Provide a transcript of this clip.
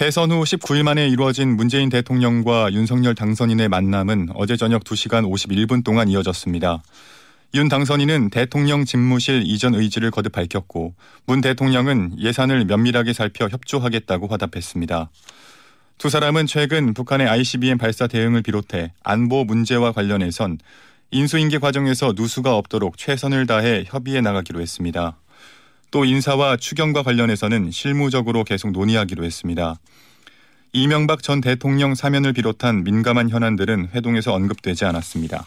대선 후 19일 만에 이루어진 문재인 대통령과 윤석열 당선인의 만남은 어제 저녁 2시간 51분 동안 이어졌습니다. 윤 당선인은 대통령 집무실 이전 의지를 거듭 밝혔고 문 대통령은 예산을 면밀하게 살펴 협조하겠다고 화답했습니다. 두 사람은 최근 북한의 ICBM 발사 대응을 비롯해 안보 문제와 관련해선 인수인계 과정에서 누수가 없도록 최선을 다해 협의해 나가기로 했습니다. 또 인사와 추경과 관련해서는 실무적으로 계속 논의하기로 했습니다. 이명박 전 대통령 사면을 비롯한 민감한 현안들은 회동에서 언급되지 않았습니다.